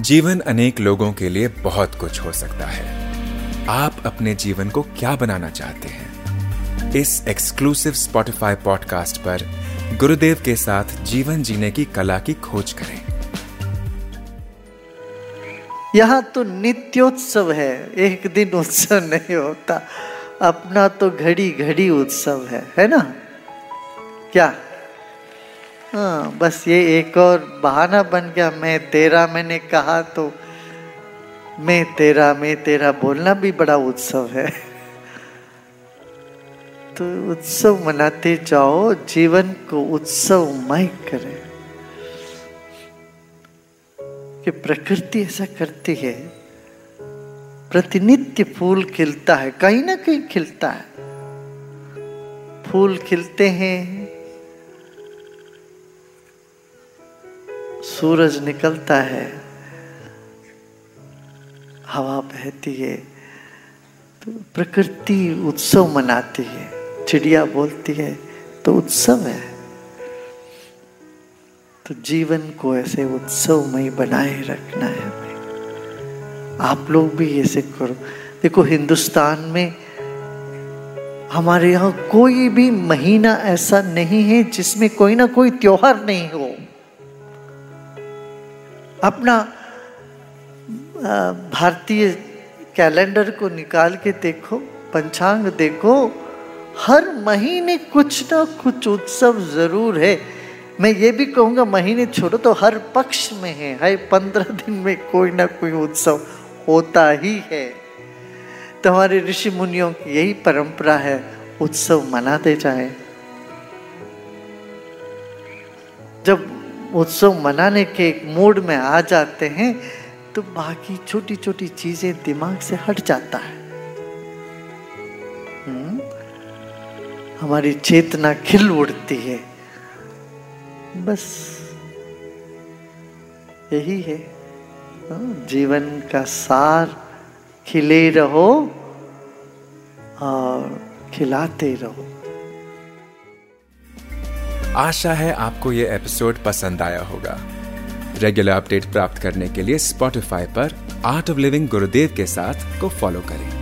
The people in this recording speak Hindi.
जीवन अनेक लोगों के लिए बहुत कुछ हो सकता है। आप अपने जीवन को क्या बनाना चाहते हैं? इस एक्सक्लूसिव स्पॉटिफाई पॉडकास्ट पर गुरुदेव के साथ जीवन जीने की कला की खोज करें। यहाँ तो नित्योत्सव है, एक दिन उत्सव नहीं होता। अपना तो घड़ी घड़ी उत्सव है है ना? क्या? हाँ बस ये एक और बहाना बन गया। मैं तेरा, मैंने कहा तो मैं तेरा मैं तेरा बोलना भी बड़ा उत्सव है। तो उत्सव मनाते जाओ, जीवन को उत्सवमय करें। कि प्रकृति ऐसा करती है, प्रतिनित्य फूल खिलता है, कहीं ना कहीं खिलता है। फूल खिलते हैं सूरज निकलता है, हवा बहती है तो प्रकृति उत्सव मनाती है। चिड़िया बोलती है तो उत्सव है। तो जीवन को ऐसे उत्सवमय बनाए रखना है हमें। आप लोग भी ऐसे करो। देखो, हिंदुस्तान में हमारे यहाँ कोई भी महीना ऐसा नहीं है जिसमें कोई ना कोई त्योहार नहीं हो। अपना भारतीय कैलेंडर को निकाल के देखो, पंचांग देखो, हर महीने कुछ ना कुछ उत्सव ज़रूर है। मैं ये भी कहूँगा, महीने छोड़ो तो हर पक्ष में है, हर पंद्रह दिन में कोई ना कोई उत्सव होता ही है। तो ऋषि मुनियों की यही परंपरा है, उत्सव मनाते जाए। उत्सव मनाने के एक मूड में आ जाते हैं तो बाकी छोटी छोटी चीज़ें दिमाग से हट जाता है। हुँ? हमारी चेतना खिल उड़ती है। बस यही है। हाँ, जीवन का सार खिले रहो और खिलाते रहो। आशा है आपको ये एपिसोड पसंद आया होगा। रेगुलर अपडेट प्राप्त करने के लिए स्पॉटिफाई पर आर्ट ऑफ़ लिविंग गुरुदेव के साथ को फॉलो करें।